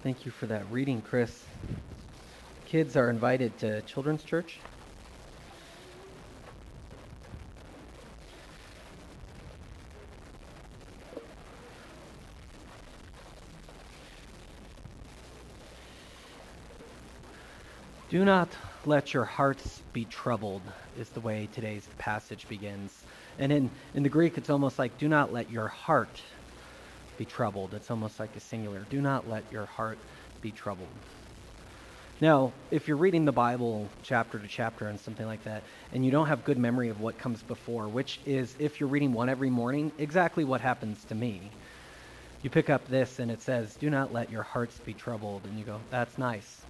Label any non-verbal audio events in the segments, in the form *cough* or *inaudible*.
Thank you for that reading, Chris. Kids are invited to Children's Church. Do not let your hearts be troubled, is the way today's passage begins. And in, in the Greek, it's almost like, do not let your heart be troubled. It's almost like a singular. Do not let your heart be troubled. Now, if you're reading the Bible chapter to chapter and something like that, and you don't have good memory of what comes before, which is, if you're reading one every morning, exactly what happens to me. You pick up this and it says, Do not let your hearts be troubled. And you go, That's nice.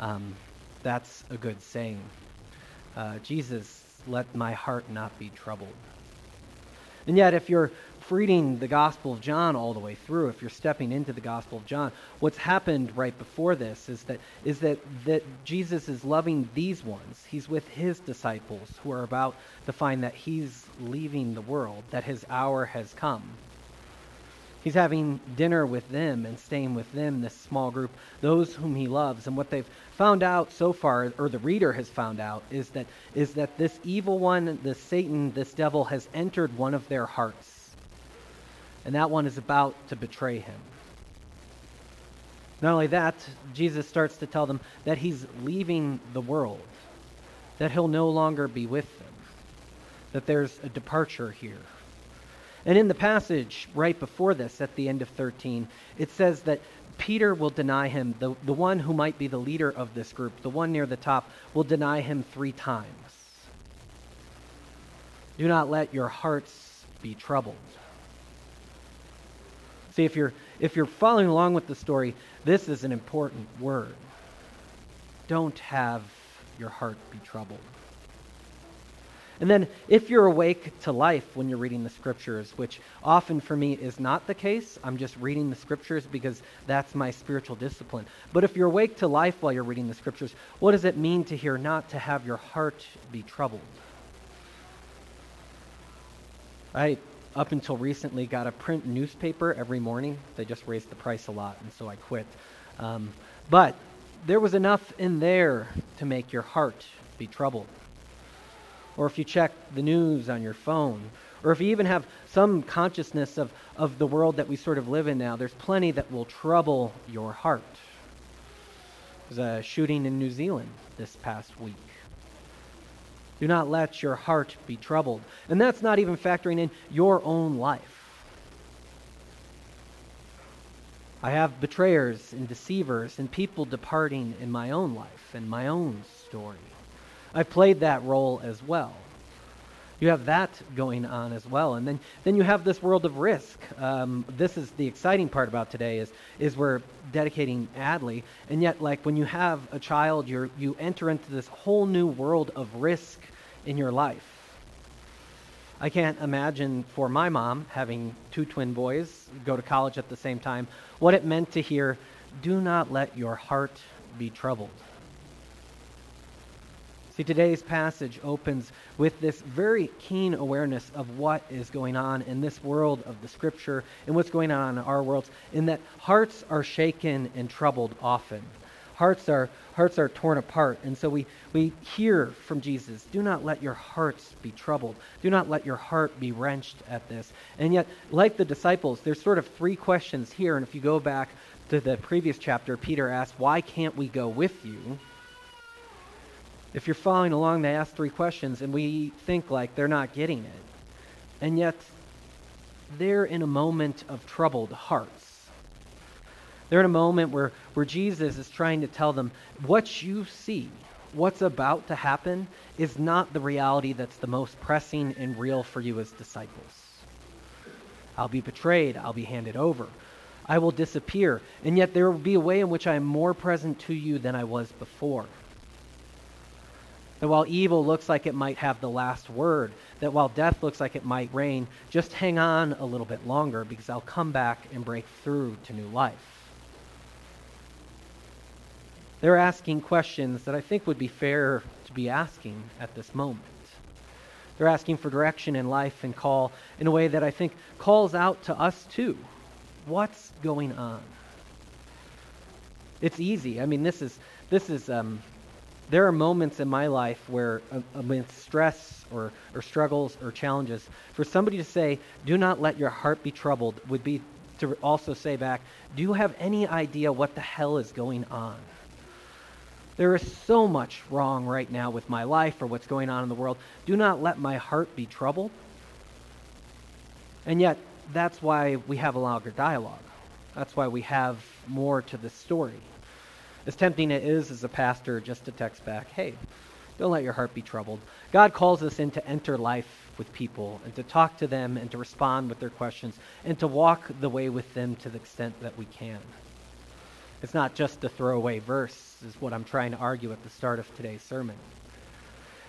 Um, that's a good saying. Uh, Jesus, let my heart not be troubled. And yet, if you're reading the Gospel of John all the way through, if you're stepping into the Gospel of John, what's happened right before this is that is that that Jesus is loving these ones. He's with his disciples who are about to find that he's leaving the world, that his hour has come. He's having dinner with them and staying with them, this small group, those whom he loves. And what they've found out so far, or the reader has found out, is that is that this evil one, this Satan, this devil, has entered one of their hearts. And that one is about to betray him. Not only that, Jesus starts to tell them that he's leaving the world, that he'll no longer be with them, that there's a departure here. And in the passage right before this, at the end of 13, it says that Peter will deny him, the, the one who might be the leader of this group, the one near the top, will deny him three times. Do not let your hearts be troubled. See, if you're, if you're following along with the story, this is an important word. Don't have your heart be troubled. And then, if you're awake to life when you're reading the scriptures, which often for me is not the case, I'm just reading the scriptures because that's my spiritual discipline. But if you're awake to life while you're reading the scriptures, what does it mean to hear not to have your heart be troubled? I, up until recently, got a print newspaper every morning. They just raised the price a lot, and so I quit. Um, but there was enough in there to make your heart be troubled or if you check the news on your phone, or if you even have some consciousness of, of the world that we sort of live in now, there's plenty that will trouble your heart. There's a shooting in New Zealand this past week. Do not let your heart be troubled. And that's not even factoring in your own life. I have betrayers and deceivers and people departing in my own life and my own story. I've played that role as well. You have that going on as well, and then then you have this world of risk. Um, this is the exciting part about today is is we're dedicating Adley, and yet like when you have a child, you you enter into this whole new world of risk in your life. I can't imagine for my mom having two twin boys go to college at the same time what it meant to hear, "Do not let your heart be troubled." See, today's passage opens with this very keen awareness of what is going on in this world of the Scripture and what's going on in our worlds, in that hearts are shaken and troubled often. Hearts are, hearts are torn apart. And so we, we hear from Jesus do not let your hearts be troubled. Do not let your heart be wrenched at this. And yet, like the disciples, there's sort of three questions here. And if you go back to the previous chapter, Peter asked, Why can't we go with you? If you're following along, they ask three questions, and we think like they're not getting it. And yet, they're in a moment of troubled hearts. They're in a moment where, where Jesus is trying to tell them what you see, what's about to happen, is not the reality that's the most pressing and real for you as disciples. I'll be betrayed, I'll be handed over, I will disappear, and yet there will be a way in which I am more present to you than I was before. That while evil looks like it might have the last word, that while death looks like it might reign, just hang on a little bit longer because I'll come back and break through to new life. They're asking questions that I think would be fair to be asking at this moment. They're asking for direction in life and call in a way that I think calls out to us too. What's going on? It's easy. I mean, this is this is um, there are moments in my life where, uh, amidst stress or, or struggles or challenges, for somebody to say, "Do not let your heart be troubled," would be to also say back, "Do you have any idea what the hell is going on?" There is so much wrong right now with my life or what's going on in the world. Do not let my heart be troubled. And yet, that's why we have a longer dialogue. That's why we have more to the story. As tempting it is as a pastor just to text back, hey, don't let your heart be troubled. God calls us in to enter life with people and to talk to them and to respond with their questions and to walk the way with them to the extent that we can. It's not just a throwaway verse, is what I'm trying to argue at the start of today's sermon.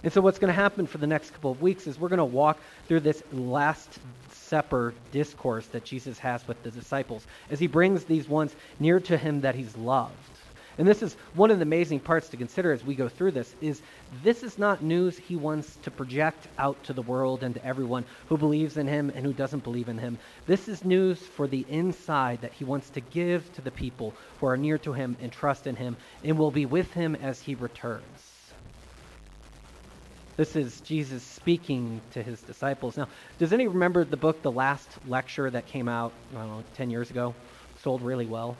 And so, what's going to happen for the next couple of weeks is we're going to walk through this Last Supper discourse that Jesus has with the disciples as he brings these ones near to him that he's loved. And this is one of the amazing parts to consider as we go through this is this is not news he wants to project out to the world and to everyone who believes in him and who doesn't believe in him. This is news for the inside that he wants to give to the people who are near to him and trust in him and will be with him as he returns. This is Jesus speaking to his disciples. Now, does anyone remember the book, The Last Lecture, that came out, I don't know, 10 years ago? Sold really well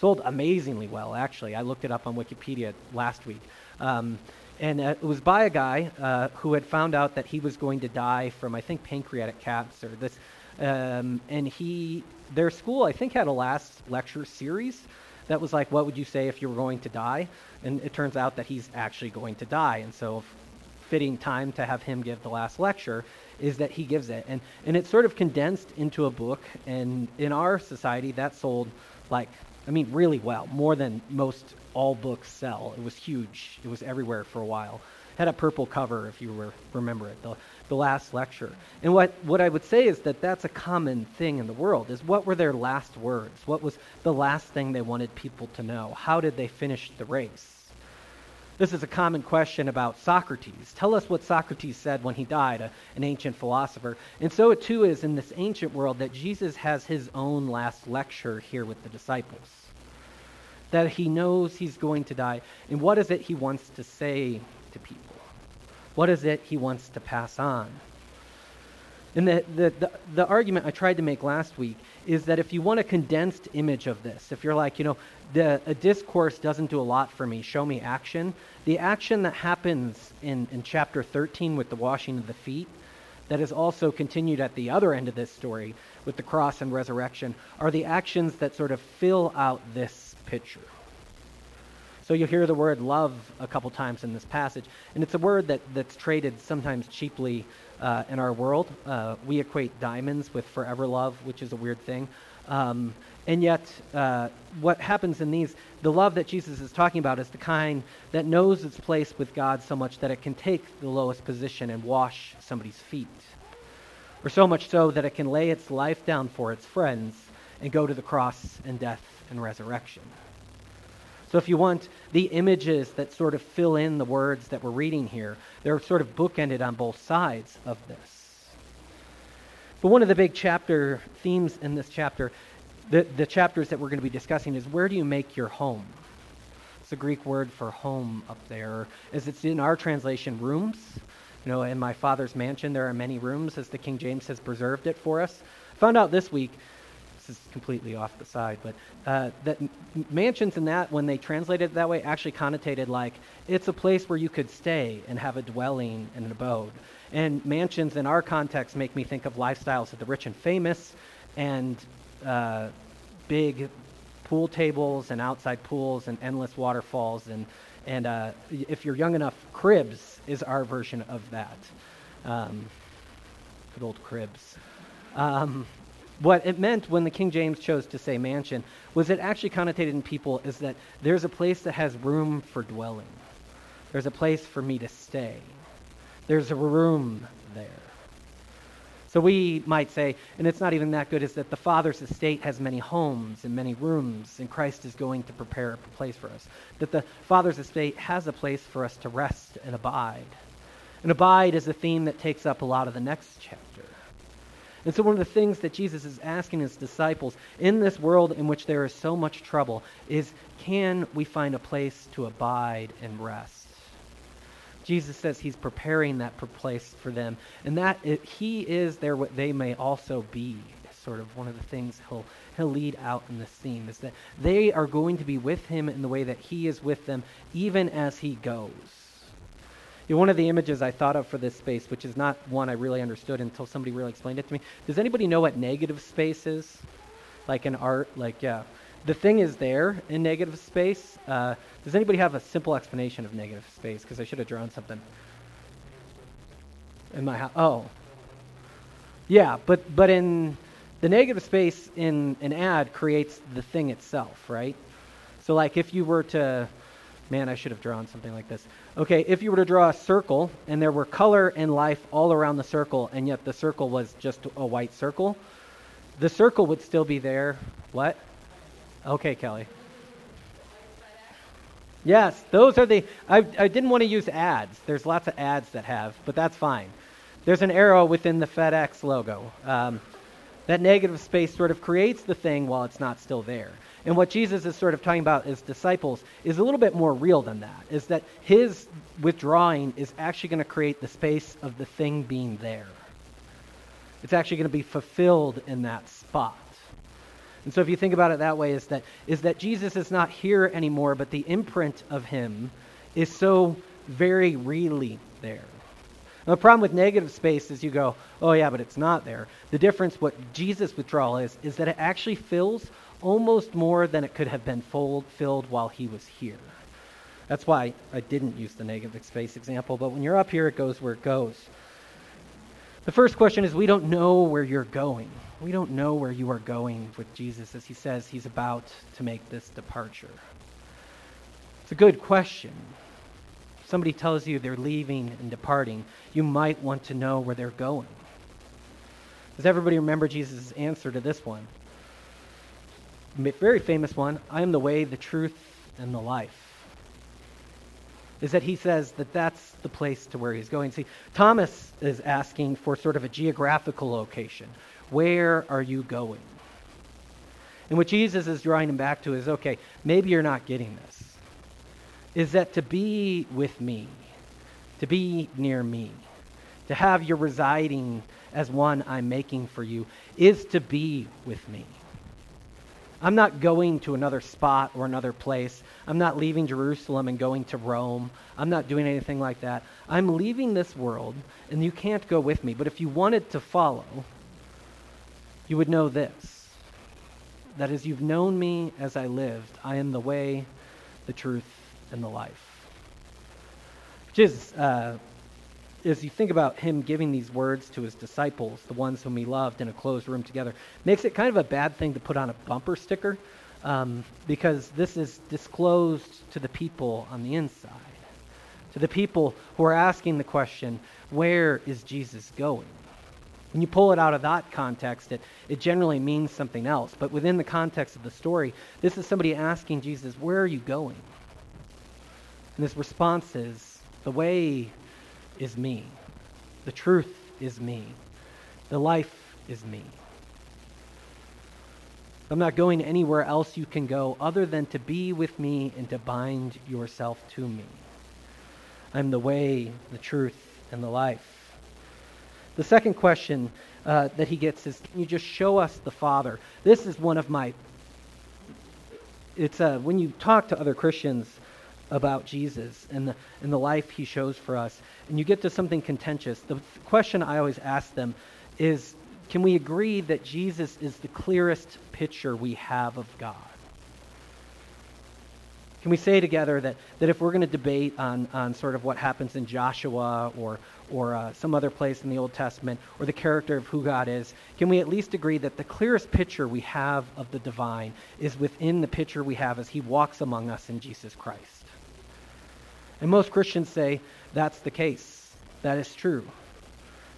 sold amazingly well, actually. I looked it up on Wikipedia last week. Um, and uh, it was by a guy uh, who had found out that he was going to die from, I think, pancreatic cancer. This, um, and he, their school, I think, had a last lecture series that was like, what would you say if you were going to die? And it turns out that he's actually going to die. And so, fitting time to have him give the last lecture is that he gives it. And, and it's sort of condensed into a book. And in our society, that sold like I mean, really well, more than most all books sell. It was huge. It was everywhere for a while. Had a purple cover, if you were, remember it, the, the last lecture. And what, what I would say is that that's a common thing in the world, is what were their last words? What was the last thing they wanted people to know? How did they finish the race? This is a common question about Socrates. Tell us what Socrates said when he died, a, an ancient philosopher. And so it too is in this ancient world that Jesus has his own last lecture here with the disciples. That he knows he's going to die. And what is it he wants to say to people? What is it he wants to pass on? And the, the, the, the, argument I tried to make last week is that if you want a condensed image of this, if you're like, you know, the, a discourse doesn't do a lot for me, show me action, the action that happens in, in chapter 13 with the washing of the feet, that is also continued at the other end of this story with the cross and resurrection, are the actions that sort of fill out this picture. So you hear the word love a couple times in this passage, and it's a word that, that's traded sometimes cheaply uh, in our world. Uh, we equate diamonds with forever love, which is a weird thing. Um, and yet, uh, what happens in these, the love that Jesus is talking about is the kind that knows its place with God so much that it can take the lowest position and wash somebody's feet. Or so much so that it can lay its life down for its friends and go to the cross and death and resurrection. So, if you want the images that sort of fill in the words that we're reading here, they're sort of bookended on both sides of this. But one of the big chapter themes in this chapter, the, the chapters that we're going to be discussing, is where do you make your home? It's a Greek word for home up there, as it's in our translation, rooms. You know, in my father's mansion, there are many rooms, as the King James has preserved it for us. Found out this week This is completely off the side, but uh, that mansions and that, when they translated it that way, actually connotated like it's a place where you could stay and have a dwelling and an abode. And mansions in our context make me think of lifestyles of the rich and famous and uh, big pool tables and outside pools and endless waterfalls. And, and uh, if you're young enough, cribs is our version of that. Um, good old cribs. Um, what it meant when the King James chose to say mansion was it actually connotated in people is that there's a place that has room for dwelling. There's a place for me to stay. There's a room there. So we might say, and it's not even that good, is that the Father's estate has many homes and many rooms, and Christ is going to prepare a place for us. That the Father's estate has a place for us to rest and abide. And abide is a theme that takes up a lot of the next chapter. And so, one of the things that Jesus is asking his disciples in this world in which there is so much trouble is can we find a place to abide and rest? Jesus says he's preparing that place for them, and that it, he is there what they may also be. Sort of one of the things he'll he'll lead out in this theme is that they are going to be with him in the way that he is with them, even as he goes. You know, one of the images I thought of for this space, which is not one I really understood until somebody really explained it to me. Does anybody know what negative space is? Like in art, like yeah, the thing is there in negative space. Uh, does anybody have a simple explanation of negative space? Because I should have drawn something. In my house. Oh. Yeah, but but in the negative space in an ad creates the thing itself, right? So like if you were to man, I should have drawn something like this. Okay, if you were to draw a circle and there were color and life all around the circle and yet the circle was just a white circle, the circle would still be there. What? Okay, Kelly. Yes, those are the. I, I didn't want to use ads. There's lots of ads that have, but that's fine. There's an arrow within the FedEx logo. Um, that negative space sort of creates the thing while it's not still there. And what Jesus is sort of talking about as disciples is a little bit more real than that. Is that his withdrawing is actually going to create the space of the thing being there. It's actually going to be fulfilled in that spot. And so if you think about it that way, is that is that Jesus is not here anymore, but the imprint of him is so very really there. Now, the problem with negative space is you go, oh yeah, but it's not there. The difference, what Jesus' withdrawal is, is that it actually fills almost more than it could have been full, filled while he was here. That's why I didn't use the negative space example, but when you're up here, it goes where it goes. The first question is we don't know where you're going. We don't know where you are going with Jesus as he says he's about to make this departure. It's a good question. If somebody tells you they're leaving and departing, you might want to know where they're going. Does everybody remember Jesus' answer to this one? Very famous one I am the way, the truth, and the life is that he says that that's the place to where he's going. See, Thomas is asking for sort of a geographical location. Where are you going? And what Jesus is drawing him back to is okay, maybe you're not getting this. Is that to be with me, to be near me, to have your residing as one I'm making for you, is to be with me. I'm not going to another spot or another place. I'm not leaving Jerusalem and going to Rome. I'm not doing anything like that. I'm leaving this world, and you can't go with me. But if you wanted to follow, you would know this that as you've known me as I lived, I am the way, the truth, and the life. Is uh, as you think about him giving these words to his disciples, the ones whom he loved in a closed room together, makes it kind of a bad thing to put on a bumper sticker um, because this is disclosed to the people on the inside, to the people who are asking the question, where is Jesus going? When you pull it out of that context, it, it generally means something else. But within the context of the story, this is somebody asking Jesus, Where are you going? And his response is, The way is me. The truth is me. The life is me. I'm not going anywhere else you can go other than to be with me and to bind yourself to me. I'm the way, the truth, and the life. The second question uh, that he gets is Can you just show us the Father? This is one of my. It's uh, when you talk to other Christians, about Jesus and the, and the life he shows for us, and you get to something contentious, the question I always ask them is can we agree that Jesus is the clearest picture we have of God? Can we say together that, that if we're going to debate on, on sort of what happens in Joshua or, or uh, some other place in the Old Testament or the character of who God is, can we at least agree that the clearest picture we have of the divine is within the picture we have as he walks among us in Jesus Christ? And most Christians say that's the case. That is true.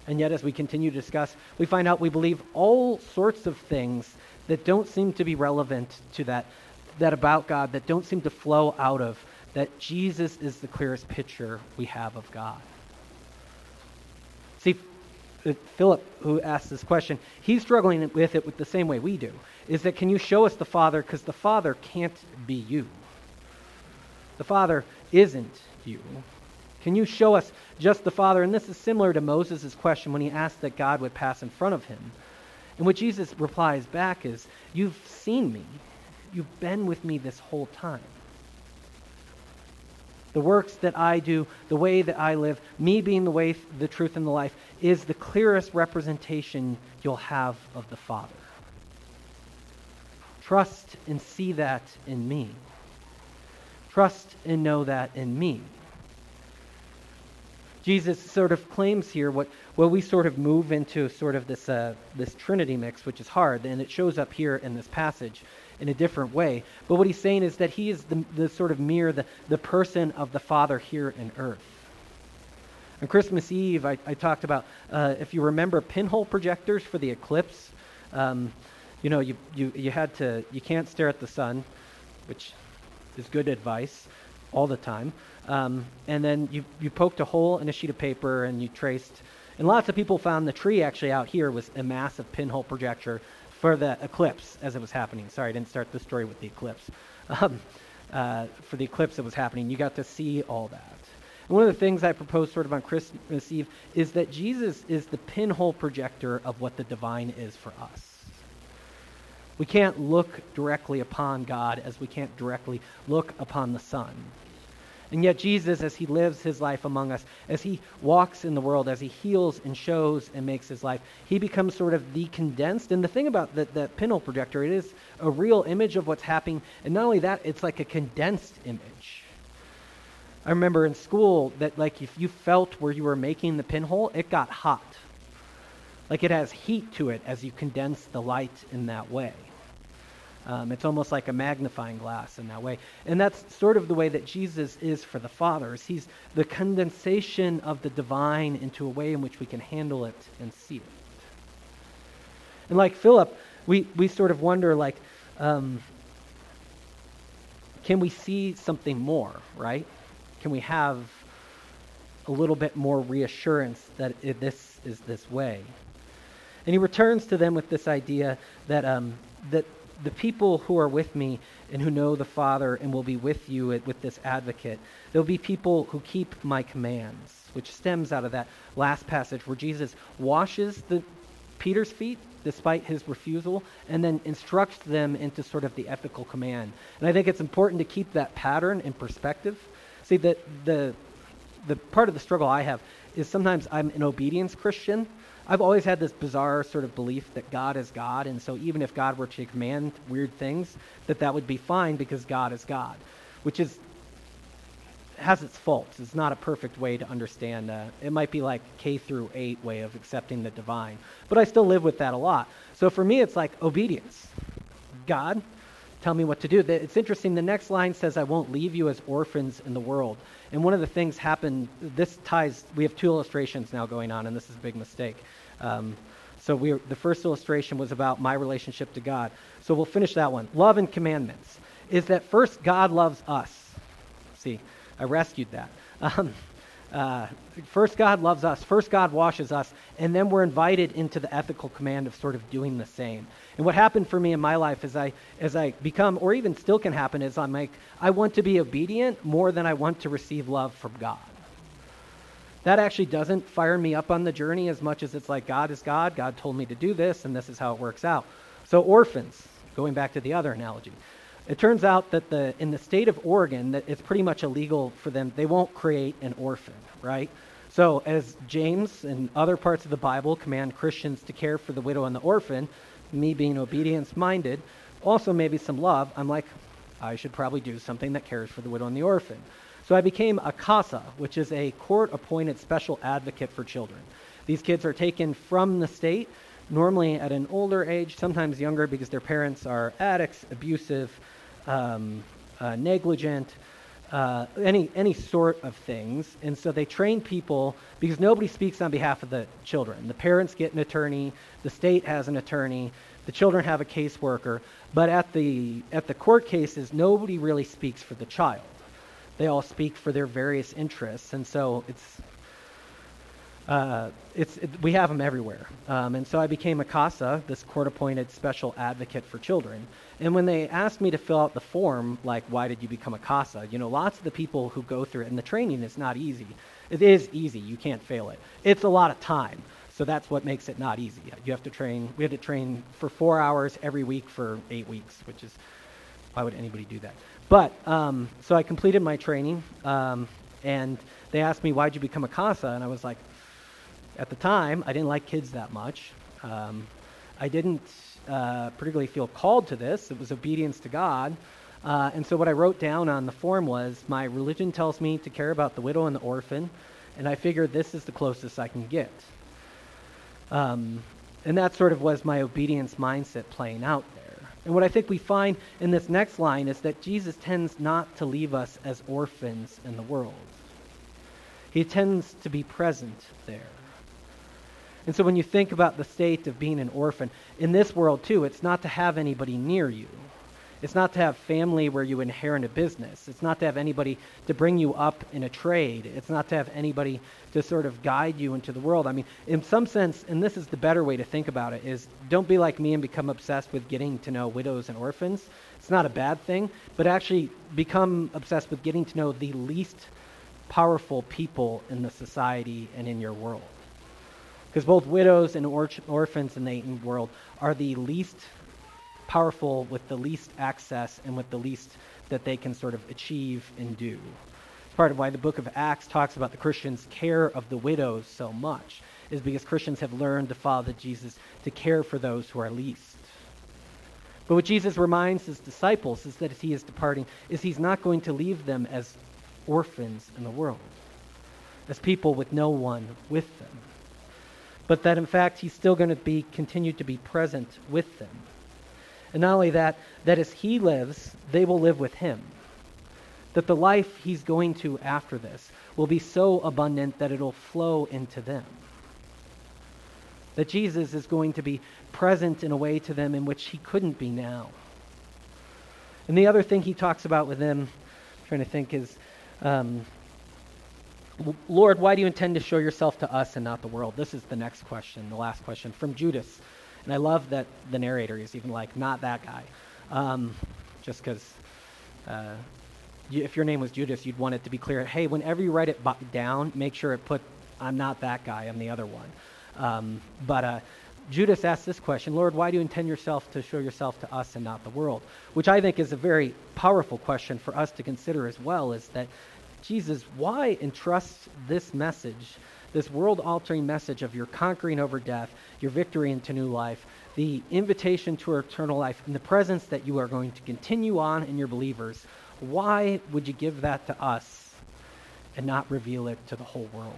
And yet, as we continue to discuss, we find out we believe all sorts of things that don't seem to be relevant to that, that about God, that don't seem to flow out of that Jesus is the clearest picture we have of God. Uh, Philip, who asked this question, he's struggling with it with the same way we do. Is that can you show us the Father? Because the Father can't be you. The Father isn't you. Can you show us just the Father? And this is similar to Moses' question when he asked that God would pass in front of him. And what Jesus replies back is, You've seen me. You've been with me this whole time. The works that I do, the way that I live, me being the way, the truth, and the life, is the clearest representation you'll have of the Father. Trust and see that in me. Trust and know that in me. Jesus sort of claims here what, what we sort of move into sort of this, uh, this Trinity mix, which is hard, and it shows up here in this passage in a different way. But what he's saying is that he is the, the sort of mirror, the, the person of the Father here in earth. On Christmas Eve, I, I talked about, uh, if you remember, pinhole projectors for the eclipse. Um, you know, you, you, you had to, you can't stare at the sun, which is good advice all the time. Um, and then you, you poked a hole in a sheet of paper and you traced. And lots of people found the tree actually out here was a massive pinhole projector for the eclipse as it was happening. Sorry, I didn't start the story with the eclipse. Um, uh, for the eclipse that was happening, you got to see all that. And one of the things I propose sort of on Christmas Eve is that Jesus is the pinhole projector of what the divine is for us. We can't look directly upon God as we can't directly look upon the sun. And yet, Jesus, as he lives his life among us, as he walks in the world, as he heals and shows and makes his life, he becomes sort of the condensed. And the thing about the, the pinhole projector, it is a real image of what's happening. And not only that, it's like a condensed image. I remember in school that, like, if you felt where you were making the pinhole, it got hot. Like, it has heat to it as you condense the light in that way. Um, it's almost like a magnifying glass in that way. And that's sort of the way that Jesus is for the Father. Is he's the condensation of the divine into a way in which we can handle it and see it. And like Philip, we, we sort of wonder, like, um, can we see something more, right? Can we have a little bit more reassurance that it, this is this way? And he returns to them with this idea that, um, that the people who are with me and who know the Father and will be with you with this advocate, there'll be people who keep my commands, which stems out of that last passage where Jesus washes the Peter's feet despite his refusal and then instructs them into sort of the ethical command. And I think it's important to keep that pattern in perspective. See that the the part of the struggle I have is sometimes I'm an obedience Christian I've always had this bizarre sort of belief that God is God, and so even if God were to command weird things, that that would be fine because God is God, which is has its faults. It's not a perfect way to understand. Uh, it might be like K through eight way of accepting the divine, but I still live with that a lot. So for me, it's like obedience. God, tell me what to do. It's interesting. The next line says, "I won't leave you as orphans in the world." And one of the things happened, this ties, we have two illustrations now going on, and this is a big mistake. Um, so we the first illustration was about my relationship to God. So we'll finish that one. Love and commandments is that first God loves us. See, I rescued that. Um, uh, first, God loves us. First, God washes us. And then we're invited into the ethical command of sort of doing the same. And what happened for me in my life as I, as I become, or even still can happen, is I'm like, I want to be obedient more than I want to receive love from God. That actually doesn't fire me up on the journey as much as it's like, God is God. God told me to do this, and this is how it works out. So, orphans, going back to the other analogy. It turns out that the, in the state of Oregon, that it's pretty much illegal for them. They won't create an orphan, right? So, as James and other parts of the Bible command Christians to care for the widow and the orphan, me being obedience minded, also maybe some love, I'm like, I should probably do something that cares for the widow and the orphan. So I became a CASA, which is a court appointed special advocate for children. These kids are taken from the state, normally at an older age, sometimes younger because their parents are addicts, abusive, um, uh, negligent, uh, any any sort of things. And so they train people because nobody speaks on behalf of the children. The parents get an attorney, the state has an attorney, the children have a caseworker, but at the at the court cases, nobody really speaks for the child. They all speak for their various interests, and so it's uh, it's, it, we have them everywhere. Um, and so I became a CASA, this court appointed special advocate for children. And when they asked me to fill out the form, like, why did you become a CASA? You know, lots of the people who go through it, and the training is not easy. It is easy, you can't fail it. It's a lot of time. So that's what makes it not easy. You have to train, we had to train for four hours every week for eight weeks, which is, why would anybody do that? But, um, so I completed my training, um, and they asked me, why'd you become a CASA? And I was like, at the time, I didn't like kids that much. Um, I didn't uh, particularly feel called to this. It was obedience to God. Uh, and so what I wrote down on the form was my religion tells me to care about the widow and the orphan, and I figured this is the closest I can get. Um, and that sort of was my obedience mindset playing out there. And what I think we find in this next line is that Jesus tends not to leave us as orphans in the world. He tends to be present there. And so when you think about the state of being an orphan, in this world too, it's not to have anybody near you. It's not to have family where you inherit a business. It's not to have anybody to bring you up in a trade. It's not to have anybody to sort of guide you into the world. I mean, in some sense, and this is the better way to think about it, is don't be like me and become obsessed with getting to know widows and orphans. It's not a bad thing, but actually become obsessed with getting to know the least powerful people in the society and in your world. Because both widows and or- orphans in the ancient world are the least powerful with the least access and with the least that they can sort of achieve and do. It's part of why the book of Acts talks about the Christians' care of the widows so much, is because Christians have learned to follow Jesus to care for those who are least. But what Jesus reminds his disciples is that as he is departing, is he's not going to leave them as orphans in the world, as people with no one with them but that in fact he's still going to be continue to be present with them. And not only that, that as he lives, they will live with him. That the life he's going to after this will be so abundant that it'll flow into them. That Jesus is going to be present in a way to them in which he couldn't be now. And the other thing he talks about with them, I'm trying to think, is um, Lord, why do you intend to show yourself to us and not the world? This is the next question, the last question from Judas. And I love that the narrator is even like, not that guy. Um, just because uh, if your name was Judas, you'd want it to be clear hey, whenever you write it down, make sure it put, I'm not that guy, I'm the other one. Um, but uh, Judas asked this question Lord, why do you intend yourself to show yourself to us and not the world? Which I think is a very powerful question for us to consider as well, is that Jesus, why entrust this message, this world altering message of your conquering over death, your victory into new life, the invitation to eternal life, and the presence that you are going to continue on in your believers? Why would you give that to us and not reveal it to the whole world?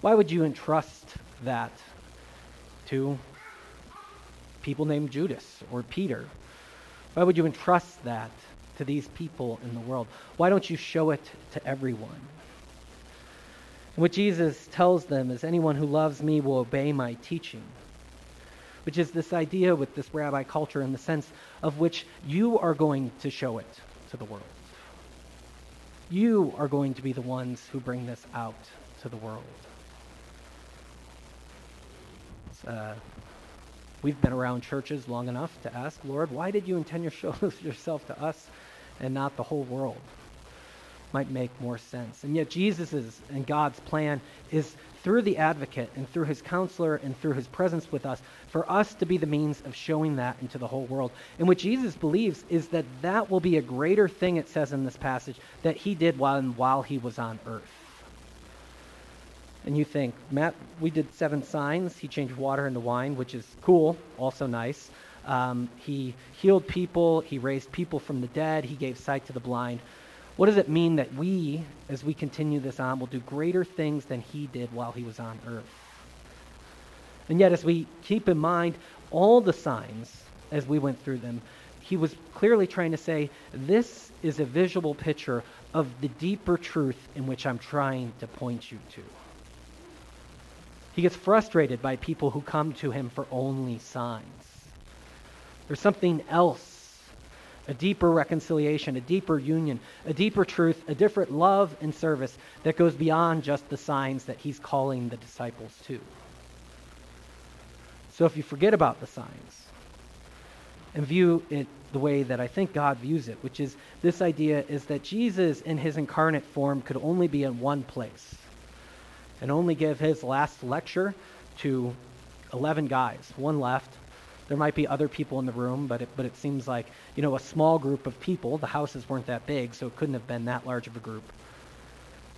Why would you entrust that to people named Judas or Peter? Why would you entrust that to these people in the world? Why don't you show it to everyone? And what Jesus tells them is anyone who loves me will obey my teaching, which is this idea with this rabbi culture in the sense of which you are going to show it to the world. You are going to be the ones who bring this out to the world. Uh, we've been around churches long enough to ask, Lord, why did you intend to *laughs* show yourself to us and not the whole world might make more sense. And yet, Jesus' and God's plan is through the advocate and through his counselor and through his presence with us for us to be the means of showing that into the whole world. And what Jesus believes is that that will be a greater thing, it says in this passage, that he did while, while he was on earth. And you think, Matt, we did seven signs. He changed water into wine, which is cool, also nice. Um, he healed people, he raised people from the dead, he gave sight to the blind. What does it mean that we, as we continue this on, will do greater things than he did while he was on earth? And yet, as we keep in mind all the signs as we went through them, he was clearly trying to say, This is a visual picture of the deeper truth in which I'm trying to point you to. He gets frustrated by people who come to him for only signs. There's something else a deeper reconciliation, a deeper union, a deeper truth, a different love and service that goes beyond just the signs that he's calling the disciples to. So if you forget about the signs and view it the way that I think God views it, which is this idea is that Jesus in his incarnate form could only be in one place and only give his last lecture to 11 guys, one left. There might be other people in the room, but it, but it seems like, you know, a small group of people. The houses weren't that big, so it couldn't have been that large of a group.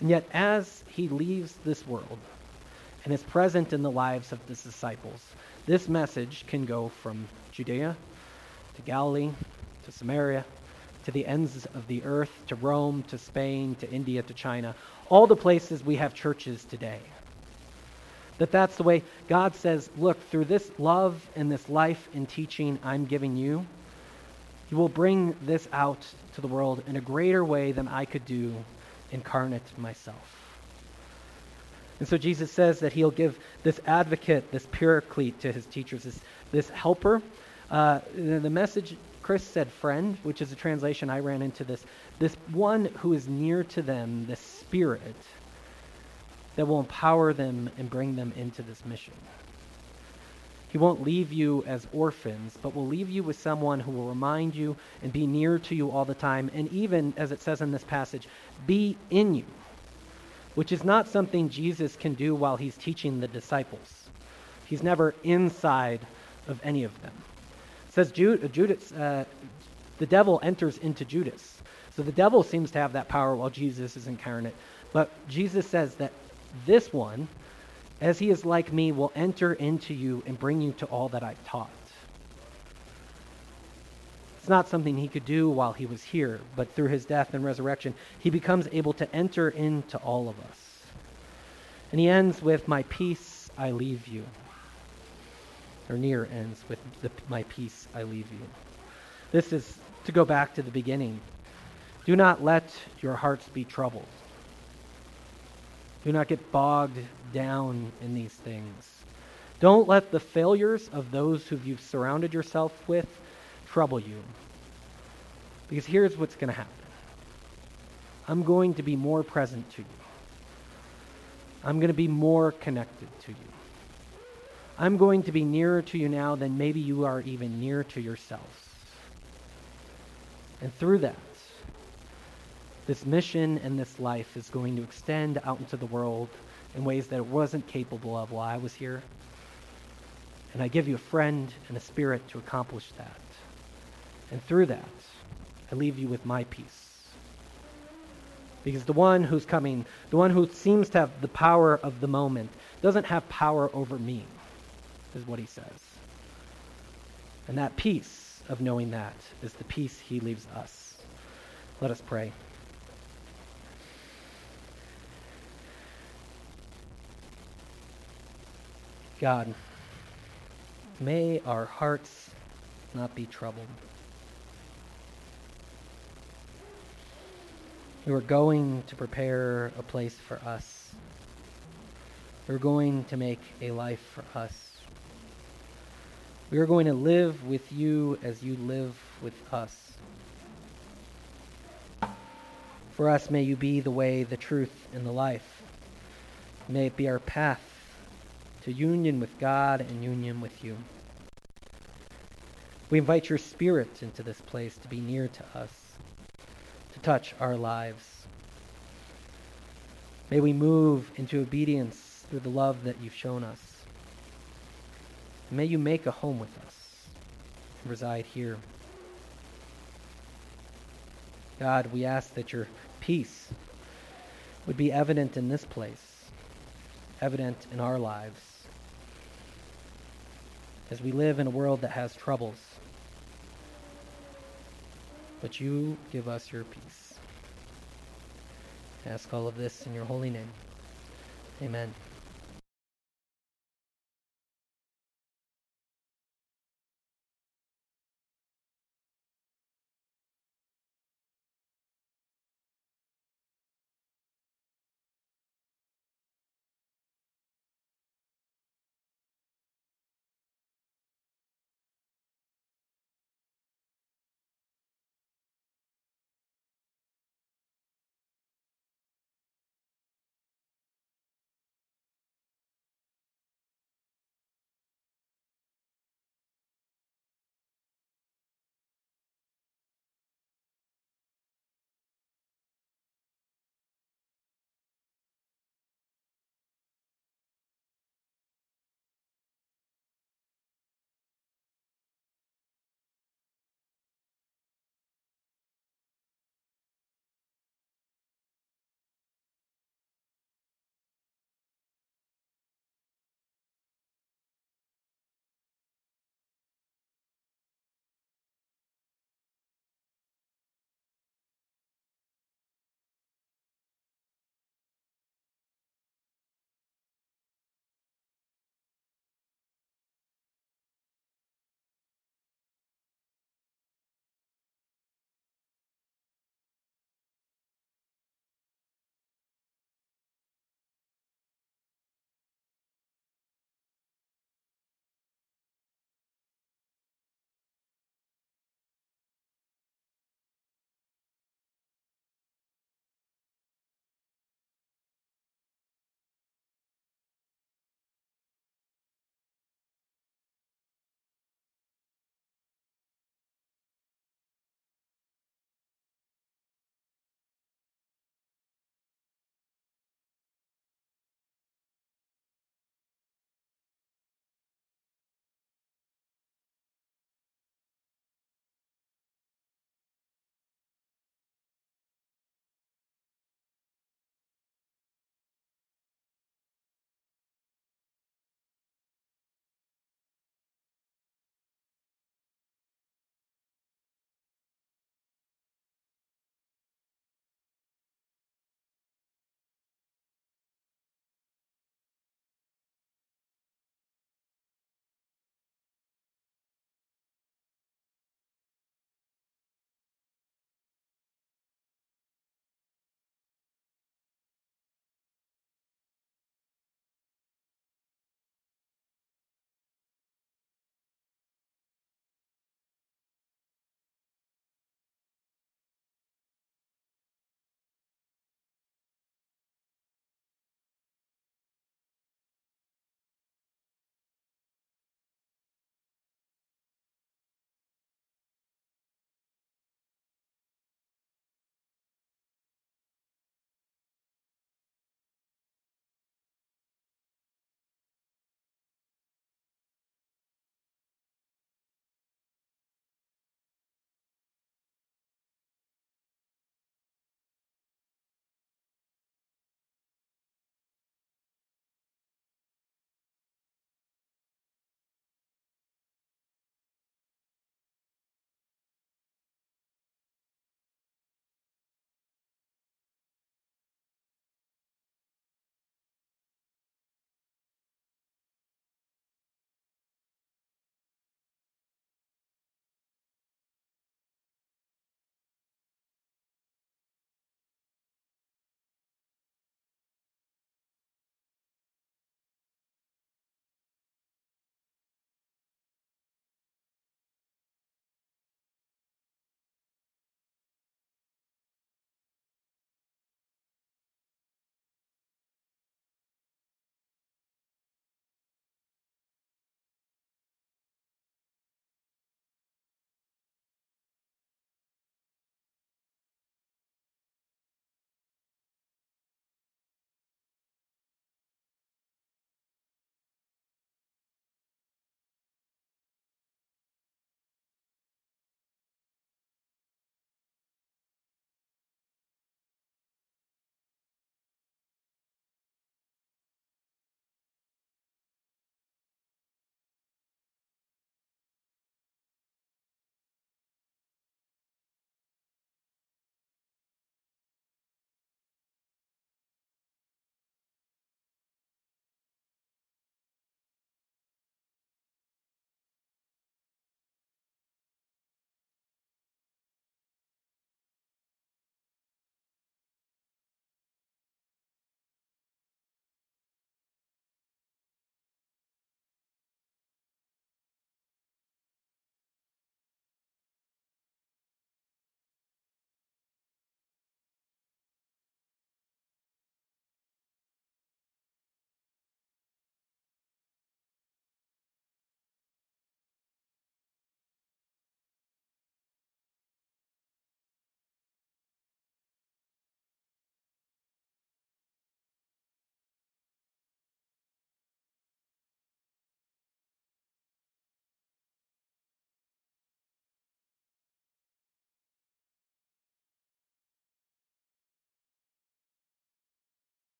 And yet, as he leaves this world and is present in the lives of his disciples, this message can go from Judea to Galilee to Samaria to the ends of the earth to Rome to Spain to India to China, all the places we have churches today. That that's the way God says, look, through this love and this life and teaching I'm giving you, you will bring this out to the world in a greater way than I could do incarnate myself. And so Jesus says that he'll give this advocate, this paraclete to his teachers, this, this helper. Uh, the message, Chris said friend, which is a translation I ran into this. This one who is near to them, the spirit that will empower them and bring them into this mission. He won't leave you as orphans, but will leave you with someone who will remind you and be near to you all the time, and even, as it says in this passage, be in you, which is not something Jesus can do while he's teaching the disciples. He's never inside of any of them. It says Judas, uh, the devil enters into Judas. So the devil seems to have that power while Jesus is incarnate. But Jesus says that this one, as he is like me, will enter into you and bring you to all that I've taught. It's not something he could do while he was here, but through his death and resurrection, he becomes able to enter into all of us. And he ends with, My peace I leave you. Or near ends with, the, My peace I leave you. This is to go back to the beginning. Do not let your hearts be troubled. Do not get bogged down in these things. Don't let the failures of those who you've surrounded yourself with trouble you. Because here's what's going to happen I'm going to be more present to you, I'm going to be more connected to you. I'm going to be nearer to you now than maybe you are even near to yourselves. And through that, this mission and this life is going to extend out into the world in ways that it wasn't capable of while I was here. And I give you a friend and a spirit to accomplish that. And through that, I leave you with my peace. Because the one who's coming, the one who seems to have the power of the moment, doesn't have power over me, is what he says. And that peace of knowing that is the peace he leaves us. Let us pray. God, may our hearts not be troubled. You are going to prepare a place for us. You're going to make a life for us. We are going to live with you as you live with us. For us, may you be the way, the truth, and the life. May it be our path to union with God and union with you. We invite your Spirit into this place to be near to us, to touch our lives. May we move into obedience through the love that you've shown us. may you make a home with us and reside here. God, we ask that your peace would be evident in this place, evident in our lives as we live in a world that has troubles. But you give us your peace. I ask all of this in your holy name. Amen.